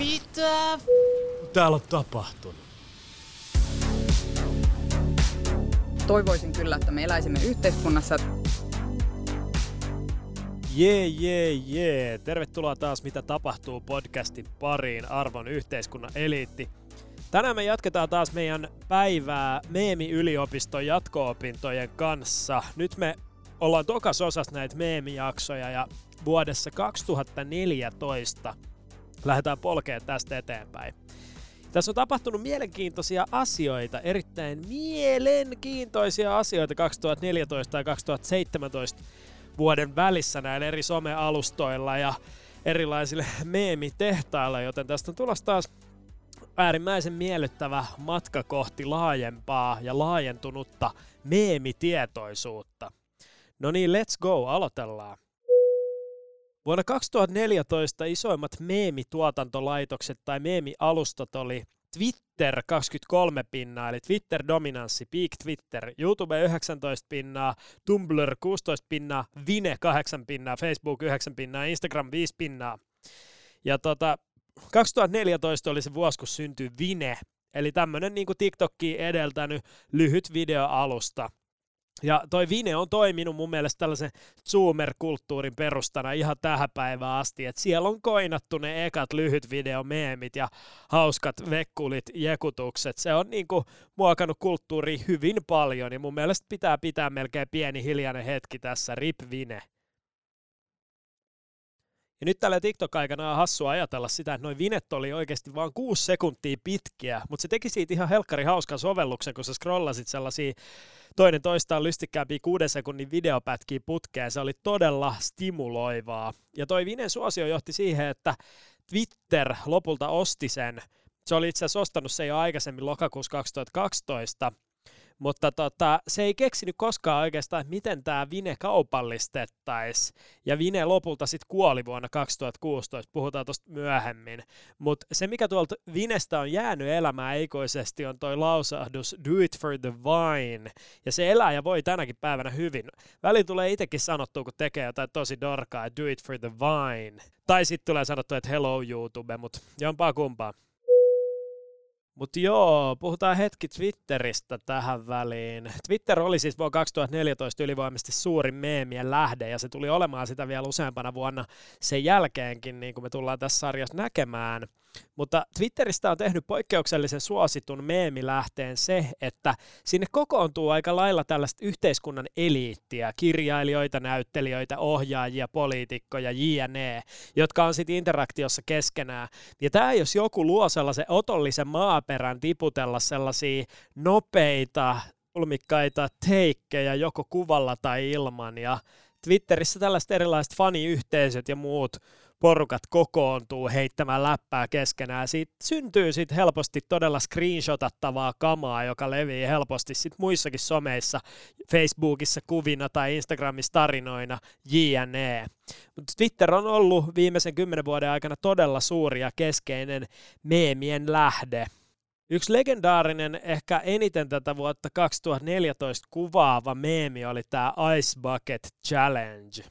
Mitä täällä on tapahtunut? Toivoisin kyllä, että me eläisimme yhteiskunnassa. Jee, jee, jee. Tervetuloa taas Mitä tapahtuu podcastin pariin arvon yhteiskunnan eliitti. Tänään me jatketaan taas meidän päivää Meemi-yliopiston jatko-opintojen kanssa. Nyt me ollaan tokas osassa näitä meemijaksoja ja vuodessa 2014 lähdetään polkeen tästä eteenpäin. Tässä on tapahtunut mielenkiintoisia asioita, erittäin mielenkiintoisia asioita 2014 ja 2017 vuoden välissä näillä eri somealustoilla ja erilaisille meemitehtailla, joten tästä on tulossa taas äärimmäisen miellyttävä matka kohti laajempaa ja laajentunutta meemitietoisuutta. No niin, let's go, aloitellaan. Vuonna 2014 isoimmat meemituotantolaitokset tai meemialustat oli Twitter 23 pinnaa, eli Twitter dominanssi, Peak Twitter, YouTube 19 pinnaa, Tumblr 16 pinnaa, Vine 8 pinnaa, Facebook 9 pinnaa, Instagram 5 pinnaa. Ja tota, 2014 oli se vuosi, kun syntyi Vine, eli tämmöinen niin TikTokkiin edeltänyt lyhyt videoalusta. Ja toi Vine on toiminut mun mielestä tällaisen Zoomer-kulttuurin perustana ihan tähän päivään asti, että siellä on koinattu ne ekat lyhyt videomeemit ja hauskat vekkulit, jekutukset. Se on niinku muokannut kulttuuri hyvin paljon ja mun mielestä pitää pitää melkein pieni hiljainen hetki tässä, rip Vine. Ja nyt tällä TikTok-aikana on hassua ajatella sitä, että noin vinet oli oikeasti vain kuusi sekuntia pitkiä, mutta se teki siitä ihan helkkari hauskan sovelluksen, kun sä scrollasit sellaisia toinen toistaan lystikkäämpiä kuuden sekunnin videopätkiä putkeen. Se oli todella stimuloivaa. Ja toi Vinen suosio johti siihen, että Twitter lopulta osti sen. Se oli itse asiassa ostanut se jo aikaisemmin lokakuussa 2012, mutta tota, se ei keksinyt koskaan oikeastaan, että miten tämä Vine kaupallistettaisiin. Ja Vine lopulta sitten kuoli vuonna 2016, puhutaan tuosta myöhemmin. Mutta se, mikä tuolta Vinestä on jäänyt elämään eikoisesti, on toi lausahdus Do it for the vine. Ja se elää ja voi tänäkin päivänä hyvin. Väliin tulee itsekin sanottua, kun tekee jotain tosi dorkaa, do it for the vine. Tai sitten tulee sanottua, että hello YouTube, mutta jompaa kumpaa. Mutta joo, puhutaan hetki Twitteristä tähän väliin. Twitter oli siis vuonna 2014 ylivoimaisesti suurin meemien lähde, ja se tuli olemaan sitä vielä useampana vuonna sen jälkeenkin, niin kuin me tullaan tässä sarjassa näkemään. Mutta Twitteristä on tehnyt poikkeuksellisen suositun meemilähteen se, että sinne kokoontuu aika lailla tällaista yhteiskunnan eliittiä, kirjailijoita, näyttelijöitä, ohjaajia, poliitikkoja, jne, jotka on sitten interaktiossa keskenään. Ja tämä jos joku luo sellaisen otollisen maaperän tiputella sellaisia nopeita, ulmikkaita teikkejä joko kuvalla tai ilman. Ja Twitterissä tällaiset erilaiset faniyhteisöt ja muut porukat kokoontuu heittämään läppää keskenään. Siitä syntyy sitten helposti todella screenshotattavaa kamaa, joka levii helposti sit muissakin someissa, Facebookissa kuvina tai Instagramissa tarinoina, jne. Mutta Twitter on ollut viimeisen kymmenen vuoden aikana todella suuri ja keskeinen meemien lähde. Yksi legendaarinen, ehkä eniten tätä vuotta 2014 kuvaava meemi oli tämä Ice Bucket Challenge.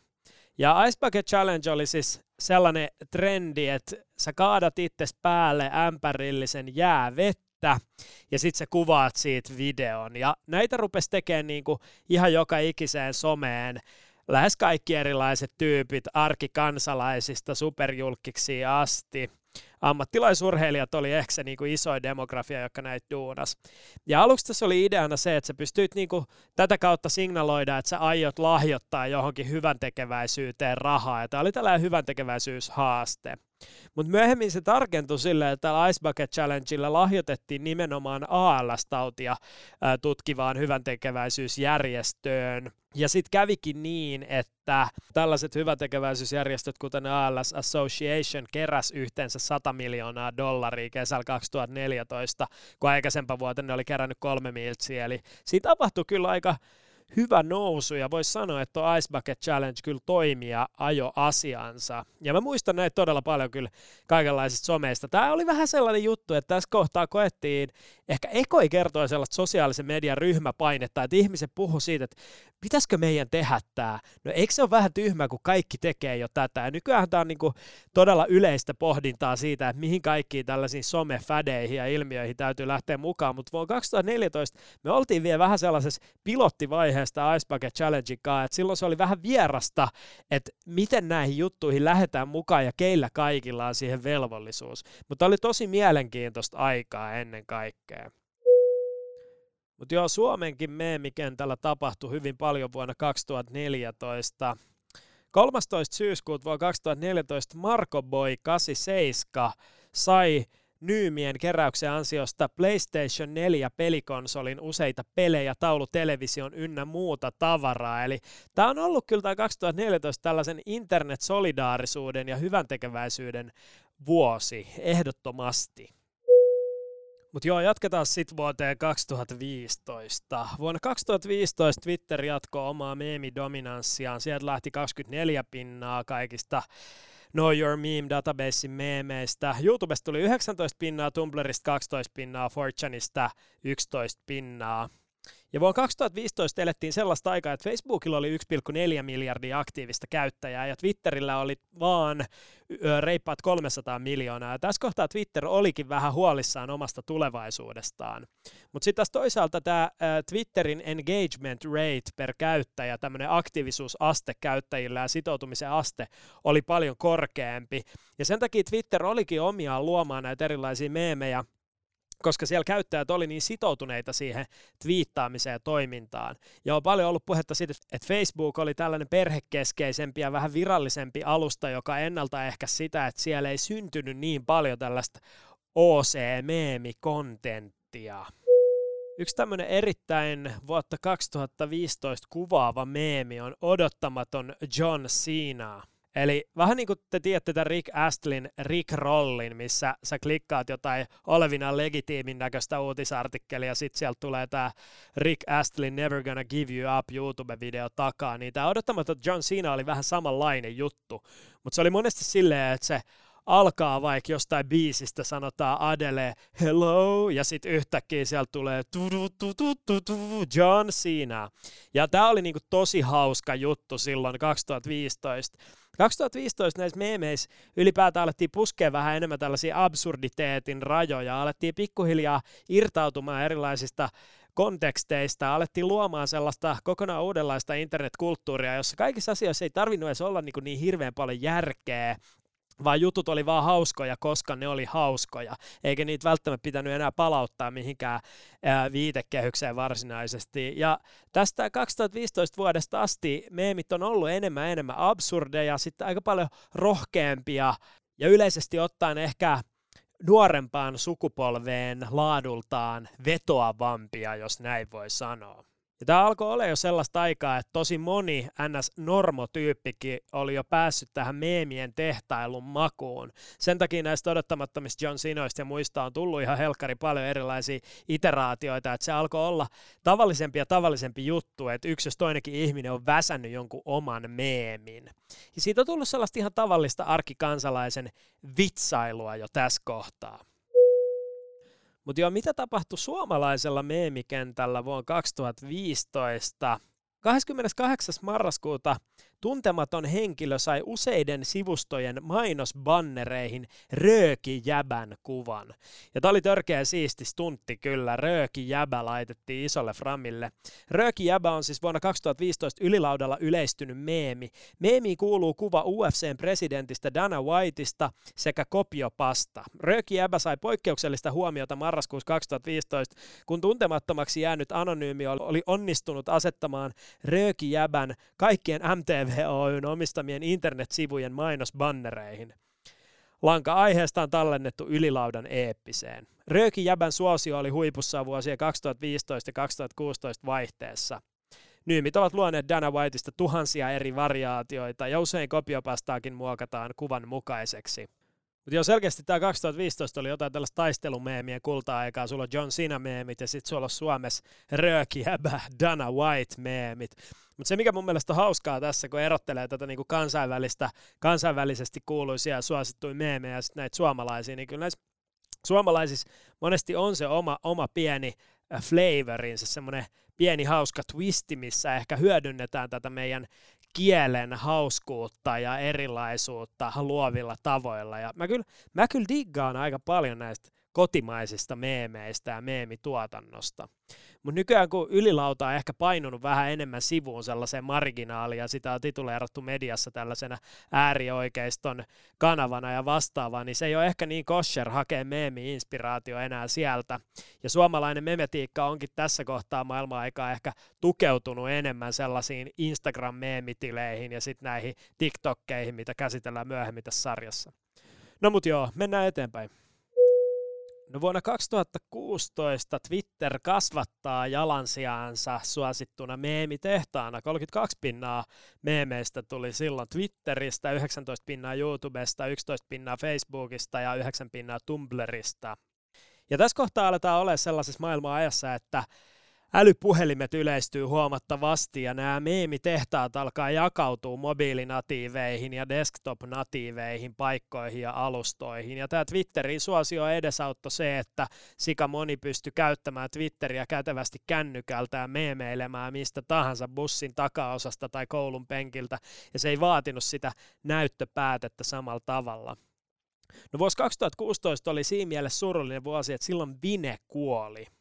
Ja Ice Bucket Challenge oli siis sellainen trendi, että sä kaadat itse päälle ämpärillisen jäävettä ja sitten sä kuvaat siitä videon. Ja näitä rupesi tekemään niinku ihan joka ikiseen someen lähes kaikki erilaiset tyypit arkikansalaisista superjulkiksi asti ammattilaisurheilijat oli ehkä se niin kuin isoin demografia, joka näitä duunas. Ja aluksi tässä oli ideana se, että sä pystyt niin kuin tätä kautta signaloida, että sä aiot lahjoittaa johonkin hyvän tekeväisyyteen rahaa. Ja tämä oli tällainen hyvän tekeväisyyshaaste. Mutta myöhemmin se tarkentui silleen, että tällä Ice Bucket Challengeilla lahjoitettiin nimenomaan ALS-tautia tutkivaan hyvän tekeväisyysjärjestöön. Ja sitten kävikin niin, että tällaiset hyväntekeväisyysjärjestöt, kuten ALS Association, keräs yhteensä 100 miljoonaa dollaria kesällä 2014, kun aikaisempaa vuotta ne oli kerännyt kolme miltsiä. Eli siinä tapahtui kyllä aika hyvä nousu ja voisi sanoa, että tuo Ice Bucket Challenge kyllä toimi ja ajo asiansa. Ja mä muistan näitä todella paljon kyllä kaikenlaisista someista. Tämä oli vähän sellainen juttu, että tässä kohtaa koettiin ehkä ekoi kertoi sellaista sosiaalisen median ryhmäpainetta, että ihmiset puhu siitä, että pitäisikö meidän tehdä tämä? No eikö se ole vähän tyhmä, kun kaikki tekee jo tätä? Ja nykyään tämä on niin kuin todella yleistä pohdintaa siitä, että mihin kaikkiin tällaisiin somefädeihin ja ilmiöihin täytyy lähteä mukaan. Mutta vuonna 2014 me oltiin vielä vähän sellaisessa pilottivaiheesta Ice Bucket Challengein että silloin se oli vähän vierasta, että miten näihin juttuihin lähdetään mukaan ja keillä kaikilla on siihen velvollisuus. Mutta oli tosi mielenkiintoista aikaa ennen kaikkea. Mutta joo, Suomenkin meemikentällä tapahtui hyvin paljon vuonna 2014. 13. syyskuuta vuonna 2014 Marko Boy 87 sai Nyymien keräyksen ansiosta PlayStation 4 pelikonsolin useita pelejä, taulutelevision ynnä muuta tavaraa. Eli tämä on ollut kyllä tämä 2014 tällaisen internet-solidaarisuuden ja hyvän tekeväisyyden vuosi ehdottomasti. Mutta joo, jatketaan sitten vuoteen 2015. Vuonna 2015 Twitter jatkoi omaa meemidominanssiaan. Sieltä lähti 24 pinnaa kaikista Know Your Meme databasein meemeistä. YouTubesta tuli 19 pinnaa, Tumblrista 12 pinnaa, Fortuneista 11 pinnaa. Ja vuonna 2015 elettiin sellaista aikaa, että Facebookilla oli 1,4 miljardia aktiivista käyttäjää ja Twitterillä oli vaan reippaat 300 miljoonaa. Ja tässä kohtaa Twitter olikin vähän huolissaan omasta tulevaisuudestaan. Mutta sitten taas toisaalta tämä Twitterin engagement rate per käyttäjä, tämmöinen aktiivisuusaste käyttäjillä ja sitoutumisen aste oli paljon korkeampi. Ja sen takia Twitter olikin omiaan luomaan näitä erilaisia meemejä, koska siellä käyttäjät oli niin sitoutuneita siihen twiittaamiseen ja toimintaan. Ja on paljon ollut puhetta siitä, että Facebook oli tällainen perhekeskeisempi ja vähän virallisempi alusta, joka ennaltaehkä sitä, että siellä ei syntynyt niin paljon tällaista OC-meemikontenttia. Yksi tämmöinen erittäin vuotta 2015 kuvaava meemi on odottamaton John Cena. Eli vähän niin kuin te tiedätte tämän Rick Astlin Rick Rollin, missä sä klikkaat jotain olevinaan legitiimin näköistä uutisartikkelia, ja sitten sieltä tulee tämä Rick Astlin Never Gonna Give You Up YouTube-video takaa, niin tämä odottamaton John Cena oli vähän samanlainen juttu, mutta se oli monesti silleen, että se alkaa vaikka jostain biisistä, sanotaan Adele hello, ja sitten yhtäkkiä sieltä tulee tu, tu, tu, tu, tu, John Cena. Ja tämä oli niinku tosi hauska juttu silloin 2015. 2015 näissä meemeissä ylipäätään alettiin puskea vähän enemmän tällaisia absurditeetin rajoja, alettiin pikkuhiljaa irtautumaan erilaisista konteksteista, alettiin luomaan sellaista kokonaan uudenlaista internetkulttuuria, jossa kaikissa asioissa ei tarvinnut edes olla niin, niin hirveän paljon järkeä, vaan jutut oli vaan hauskoja, koska ne oli hauskoja, eikä niitä välttämättä pitänyt enää palauttaa mihinkään ää, viitekehykseen varsinaisesti. Ja tästä 2015 vuodesta asti meemit on ollut enemmän enemmän absurdeja, sitten aika paljon rohkeampia ja yleisesti ottaen ehkä nuorempaan sukupolveen laadultaan vetoavampia, jos näin voi sanoa. Ja tämä alkoi olla jo sellaista aikaa, että tosi moni NS-normotyyppikin oli jo päässyt tähän meemien tehtailun makuun. Sen takia näistä odottamattomista John Sinoista ja muista on tullut ihan helkkari paljon erilaisia iteraatioita, että se alkoi olla tavallisempi ja tavallisempi juttu, että yksi jos toinenkin ihminen on väsännyt jonkun oman meemin. Ja siitä on tullut sellaista ihan tavallista arkikansalaisen vitsailua jo tässä kohtaa. Mutta joo, mitä tapahtui suomalaisella meemikentällä vuonna 2015? 28. marraskuuta tuntematon henkilö sai useiden sivustojen mainosbannereihin Rööki-jäbän kuvan. Ja tämä oli törkeä siisti stuntti kyllä, Rööki-jäbä laitettiin isolle framille. Rööki-jäbä on siis vuonna 2015 ylilaudalla yleistynyt meemi. Meemiin kuuluu kuva UFCn presidentistä Dana Whiteista sekä kopiopasta. Rööki-jäbä sai poikkeuksellista huomiota marraskuussa 2015, kun tuntemattomaksi jäänyt anonyymi oli onnistunut asettamaan Rööki-jäbän kaikkien MTV TV Oyn omistamien internetsivujen mainosbannereihin. Lanka aiheesta on tallennettu ylilaudan eeppiseen. Rööki Jäbän suosio oli huipussaan vuosien 2015 ja 2016 vaihteessa. Nyymit ovat luoneet Dana Whiteista tuhansia eri variaatioita ja usein kopiopastaakin muokataan kuvan mukaiseksi. Mutta joo, selkeästi tämä 2015 oli jotain tällaista taistelumeemien kulta-aikaa. Sulla on John Cena-meemit ja sitten sulla on Suomessa Rööki Häbä, Dana White-meemit. Mutta se, mikä mun mielestä on hauskaa tässä, kun erottelee tätä niinku kansainvälistä, kansainvälisesti kuuluisia ja suosittuja meemejä ja sitten näitä suomalaisia, niin kyllä näissä suomalaisissa monesti on se oma, oma pieni flavorinsa, semmoinen pieni hauska twisti, missä ehkä hyödynnetään tätä meidän kielen hauskuutta ja erilaisuutta luovilla tavoilla. Ja mä kyllä, mä kyllä diggaan aika paljon näistä kotimaisista meemeistä ja meemituotannosta. Mutta nykyään kun ylilauta on ehkä painunut vähän enemmän sivuun sellaiseen marginaaliin ja sitä on tituleerattu mediassa tällaisena äärioikeiston kanavana ja vastaavaa, niin se ei ole ehkä niin kosher hakea meemi-inspiraatio enää sieltä. Ja suomalainen memetiikka onkin tässä kohtaa maailman-aikaa ehkä tukeutunut enemmän sellaisiin Instagram-meemitileihin ja sitten näihin TikTokkeihin, mitä käsitellään myöhemmin tässä sarjassa. No mut joo, mennään eteenpäin. No vuonna 2016 Twitter kasvattaa jalansijaansa suosittuna meemitehtaana. 32 pinnaa meemeistä tuli silloin Twitteristä, 19 pinnaa YouTubesta, 11 pinnaa Facebookista ja 9 pinnaa Tumblrista. Ja tässä kohtaa aletaan olla sellaisessa maailman ajassa, että älypuhelimet yleistyy huomattavasti ja nämä meemitehtaat alkaa jakautua mobiilinatiiveihin ja desktop-natiiveihin, paikkoihin ja alustoihin. Ja tämä Twitterin suosio edesauttoi se, että sika moni pystyi käyttämään Twitteriä kätevästi kännykältä ja meemeilemään mistä tahansa bussin takaosasta tai koulun penkiltä, ja se ei vaatinut sitä näyttöpäätettä samalla tavalla. No vuosi 2016 oli siinä mielessä surullinen vuosi, että silloin Vine kuoli –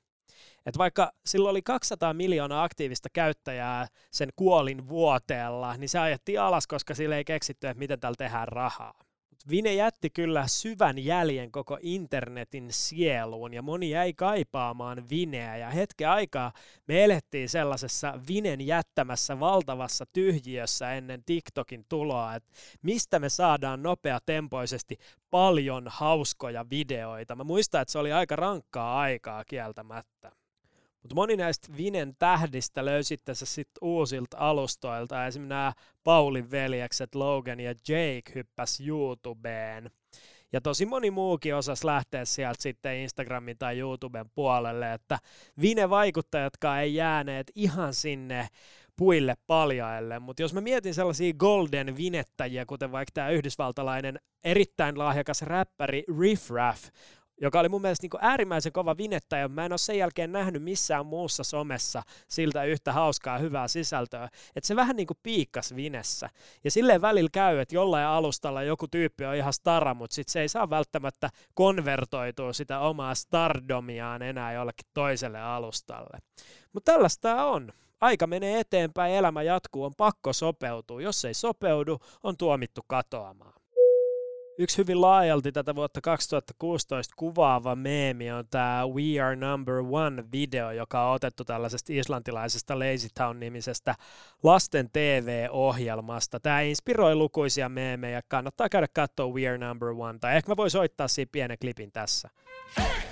et vaikka sillä oli 200 miljoonaa aktiivista käyttäjää sen kuolin vuoteella, niin se ajettiin alas, koska sille ei keksitty, että miten täällä tehdään rahaa. Vine jätti kyllä syvän jäljen koko internetin sieluun ja moni jäi kaipaamaan Vineä ja hetken aikaa me elettiin sellaisessa Vinen jättämässä valtavassa tyhjiössä ennen TikTokin tuloa, että mistä me saadaan nopeatempoisesti paljon hauskoja videoita. Mä muistan, että se oli aika rankkaa aikaa kieltämättä. Mutta moni näistä Vinen tähdistä löysi tässä sitten uusilta alustoilta. Esimerkiksi nämä Paulin veljekset Logan ja Jake hyppäs YouTubeen. Ja tosi moni muukin osasi lähteä sieltä sitten Instagramin tai YouTuben puolelle, että Vine-vaikuttajatkaan ei jääneet ihan sinne puille paljaille, mutta jos mä mietin sellaisia golden vinettäjiä, kuten vaikka tämä yhdysvaltalainen erittäin lahjakas räppäri Riff Raff, joka oli mun mielestä niin äärimmäisen kova vinettäjä. Mä en ole sen jälkeen nähnyt missään muussa somessa siltä yhtä hauskaa hyvää sisältöä. Että se vähän niin kuin piikkas vinessä. Ja silleen välillä käy, että jollain alustalla joku tyyppi on ihan stara, mutta sit se ei saa välttämättä konvertoitua sitä omaa stardomiaan enää jollekin toiselle alustalle. Mutta tällaista on. Aika menee eteenpäin, elämä jatkuu, on pakko sopeutua. Jos ei sopeudu, on tuomittu katoamaan. Yksi hyvin laajalti tätä vuotta 2016 kuvaava meemi on tämä We Are Number One video, joka on otettu tällaisesta islantilaisesta Lazy Town-nimisestä lasten TV-ohjelmasta. Tämä inspiroi lukuisia meemejä. Kannattaa käydä katsoa We Are Number One, tai ehkä mä voin soittaa siinä pienen klipin tässä. Hey!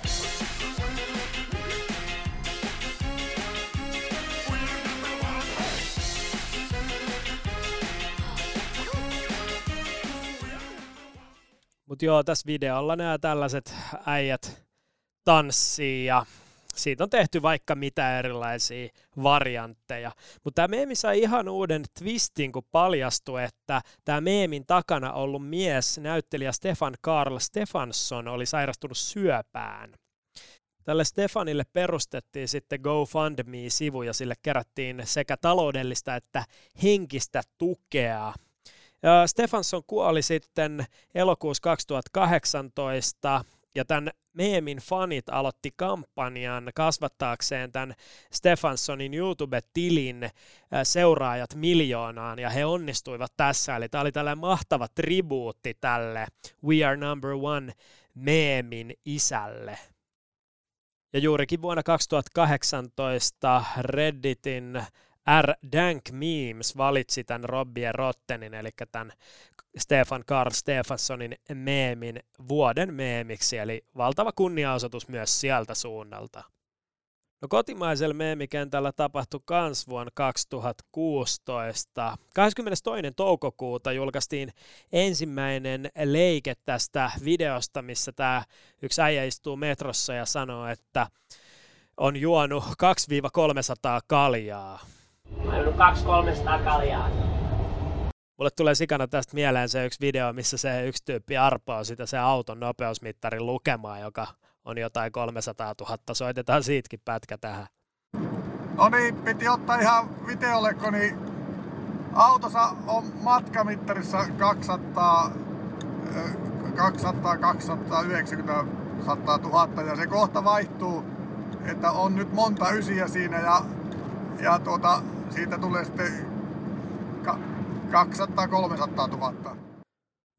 Mutta joo, tässä videolla nämä tällaiset äijät tanssii ja siitä on tehty vaikka mitä erilaisia variantteja. Mutta tämä meemi sai ihan uuden twistin, kun paljastui, että tämä meemin takana ollut mies, näyttelijä Stefan Karl Stefansson, oli sairastunut syöpään. Tälle Stefanille perustettiin sitten GoFundMe-sivu ja sille kerättiin sekä taloudellista että henkistä tukea – Stefansson kuoli sitten elokuussa 2018 ja tämän meemin fanit aloitti kampanjan kasvattaakseen tämän Stefanssonin YouTube-tilin seuraajat miljoonaan, ja he onnistuivat tässä. Eli tämä oli tällainen mahtava tribuutti tälle We Are Number One meemin isälle. Ja juurikin vuonna 2018 Redditin R. Dank Memes valitsi tämän Robbie Rottenin, eli tämän Stefan Karl Stefanssonin meemin vuoden meemiksi, eli valtava kunniaosoitus myös sieltä suunnalta. No kotimaisella meemikentällä tapahtui kans vuonna 2016. 22. toukokuuta julkaistiin ensimmäinen leike tästä videosta, missä tämä yksi äijä istuu metrossa ja sanoo, että on juonut 2-300 kaljaa. Mä oon 200-300 kaljaa. Mulle tulee sikana tästä mieleen se yksi video, missä se yksi tyyppi arpaa sitä se auton nopeusmittarin lukemaa, joka on jotain 300 000. Soitetaan siitäkin pätkä tähän. No niin, piti ottaa ihan videolle, niin autossa on matkamittarissa 200, 200, 290 100 000 ja se kohta vaihtuu, että on nyt monta ysiä siinä ja, ja tuota, siitä tulee sitten 200-300 000.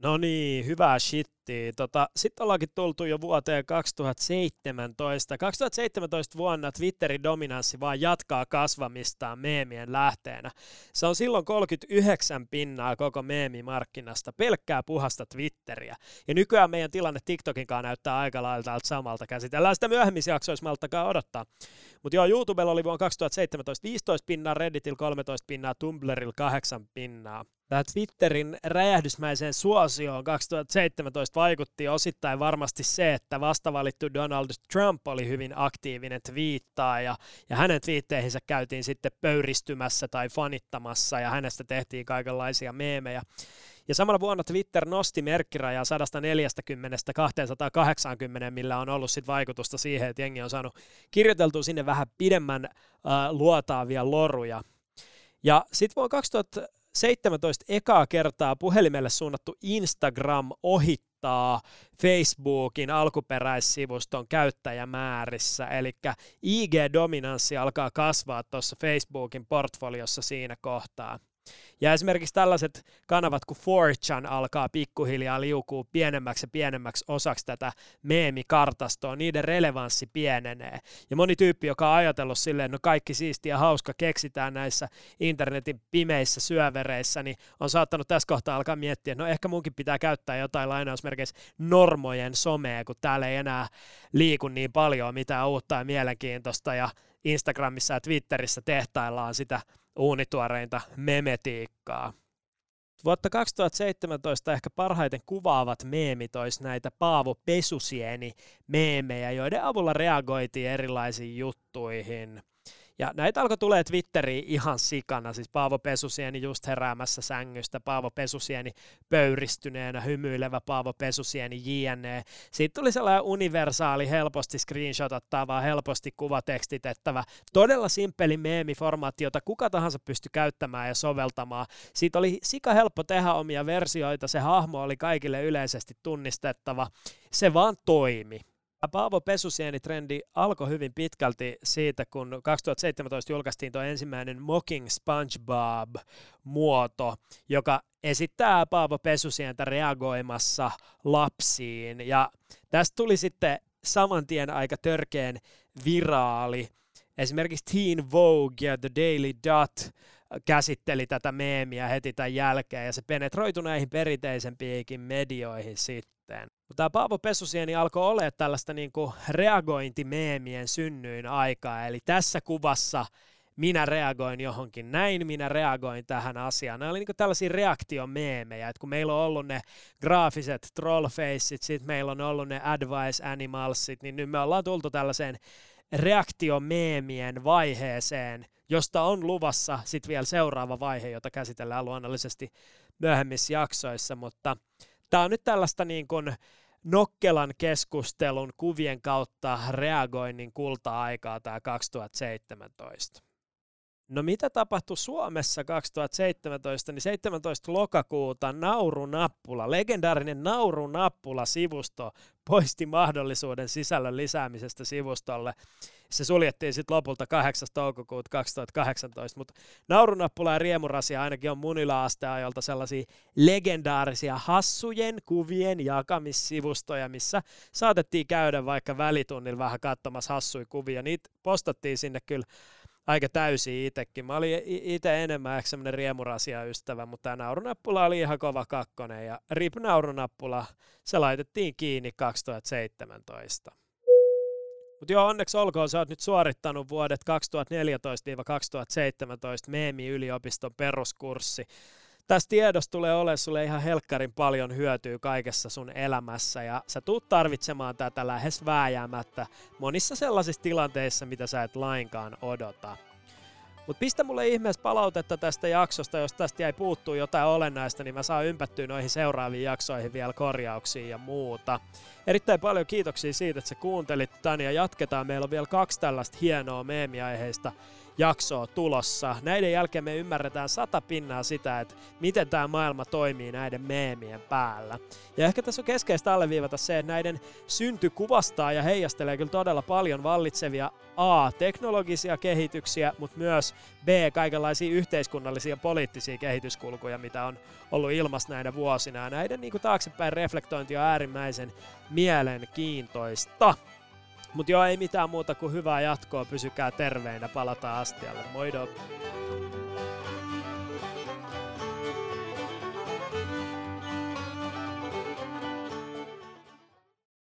No niin, hyvää shittiä. Tota, Sitten ollaankin tultu jo vuoteen 2017. 2017 vuonna Twitterin dominanssi vaan jatkaa kasvamistaan meemien lähteenä. Se on silloin 39 pinnaa koko meemimarkkinasta, pelkkää puhasta Twitteriä. Ja nykyään meidän tilanne TikTokinkaan näyttää aika lailla samalta. Käsitellään sitä myöhemmissä jaksoissa, malttakaa odottaa. Mutta joo, YouTubella oli vuonna 2017 15 pinnaa, Redditillä 13 pinnaa, Tumblrilla 8 pinnaa. Tämä Twitterin räjähdysmäiseen suosioon 2017 vaikutti osittain varmasti se, että vastavalittu Donald Trump oli hyvin aktiivinen twiittaa ja, hänen twiitteihinsä käytiin sitten pöyristymässä tai fanittamassa ja hänestä tehtiin kaikenlaisia meemejä. Ja samalla vuonna Twitter nosti merkkirajaa 140-280, millä on ollut sit vaikutusta siihen, että jengi on saanut kirjoiteltua sinne vähän pidemmän äh, luotaavia loruja. Ja sitten vuonna 2017 ekaa kertaa puhelimelle suunnattu Instagram ohittaa Facebookin alkuperäissivuston käyttäjämäärissä, eli IG-dominanssi alkaa kasvaa tuossa Facebookin portfoliossa siinä kohtaa. Ja esimerkiksi tällaiset kanavat kuin 4chan alkaa pikkuhiljaa liukuu pienemmäksi ja pienemmäksi osaksi tätä meemikartastoa, niiden relevanssi pienenee. Ja moni tyyppi, joka on ajatellut silleen, no kaikki siistiä ja hauska keksitään näissä internetin pimeissä syövereissä, niin on saattanut tässä kohtaa alkaa miettiä, no ehkä munkin pitää käyttää jotain lainausmerkeissä normojen somea, kun täällä ei enää liiku niin paljon mitään uutta ja mielenkiintoista ja Instagramissa ja Twitterissä tehtaillaan sitä uunituoreinta memetiikkaa. Vuotta 2017 ehkä parhaiten kuvaavat meemit olisi näitä Paavo Pesusieni meemejä, joiden avulla reagoitiin erilaisiin juttuihin. Ja näitä alkoi tulee Twitteriin ihan sikana, siis Paavo Pesusieni just heräämässä sängystä, Paavo Pesusieni pöyristyneenä, hymyilevä Paavo Pesusieni jne. Siitä tuli sellainen universaali, helposti screenshotattava, helposti kuvatekstitettävä, todella simppeli meemiformaatti, jota kuka tahansa pystyi käyttämään ja soveltamaan. Siitä oli sika helppo tehdä omia versioita, se hahmo oli kaikille yleisesti tunnistettava, se vaan toimi. Paavo Pesusieni-trendi alkoi hyvin pitkälti siitä, kun 2017 julkaistiin tuo ensimmäinen Mocking SpongeBob-muoto, joka esittää Paavo Pesusientä reagoimassa lapsiin. Ja tästä tuli sitten saman tien aika törkeen viraali. Esimerkiksi Teen Vogue ja The Daily Dot käsitteli tätä meemiä heti tämän jälkeen, ja se penetroitui näihin perinteisempiinkin medioihin sitten sitten. Tämä Paavo Pesusieni alkoi olla tällaista niin kuin reagointimeemien synnyin aikaa, eli tässä kuvassa minä reagoin johonkin näin, minä reagoin tähän asiaan. Nämä oli niin tällaisia reaktiomeemejä, että kun meillä on ollut ne graafiset trollfaceit, sitten meillä on ollut ne advice animalsit, niin nyt me ollaan tultu tällaiseen reaktiomeemien vaiheeseen, josta on luvassa sitten vielä seuraava vaihe, jota käsitellään luonnollisesti myöhemmissä jaksoissa, mutta Tämä on nyt tällaista niin kuin nokkelan keskustelun kuvien kautta reagoinnin kulta-aikaa tämä 2017. No mitä tapahtui Suomessa 2017, niin 17. lokakuuta Naurunappula, legendaarinen Naurunappula-sivusto poisti mahdollisuuden sisällön lisäämisestä sivustolle. Se suljettiin sitten lopulta 8. toukokuuta 2018, mutta Naurunappula ja Riemurasia ainakin on munilla asteajolta sellaisia legendaarisia hassujen kuvien jakamissivustoja, missä saatettiin käydä vaikka välitunnilla vähän katsomassa hassui kuvia. Niitä postattiin sinne kyllä aika täysi itsekin. Mä olin itse enemmän ehkä semmoinen riemurasia-ystävä, mutta tämä naurunappula oli ihan kova kakkonen ja RIP naurunappula, se laitettiin kiinni 2017. Mutta joo, onneksi olkoon, sä oot nyt suorittanut vuodet 2014-2017 Meemi-yliopiston peruskurssi. Tässä tiedossa tulee olemaan sulle ihan helkkarin paljon hyötyä kaikessa sun elämässä ja sä tuut tarvitsemaan tätä lähes vääjäämättä monissa sellaisissa tilanteissa, mitä sä et lainkaan odota. Mutta pistä mulle ihmeessä palautetta tästä jaksosta, jos tästä jäi puuttuu jotain olennaista, niin mä saan ympättyä noihin seuraaviin jaksoihin vielä korjauksia ja muuta. Erittäin paljon kiitoksia siitä, että sä kuuntelit tän ja jatketaan. Meillä on vielä kaksi tällaista hienoa meemiaiheista jaksoa tulossa. Näiden jälkeen me ymmärretään sata pinnaa sitä, että miten tämä maailma toimii näiden meemien päällä. Ja ehkä tässä on keskeistä alleviivata se, että näiden synty kuvastaa ja heijastelee kyllä todella paljon vallitsevia A. teknologisia kehityksiä, mutta myös B. kaikenlaisia yhteiskunnallisia ja poliittisia kehityskulkuja, mitä on ollut ilmassa näinä vuosina. Ja näiden niin kuin taaksepäin reflektointi on äärimmäisen mielenkiintoista. Mutta joo, ei mitään muuta kuin hyvää jatkoa, pysykää terveinä, palataan astialle. Moido!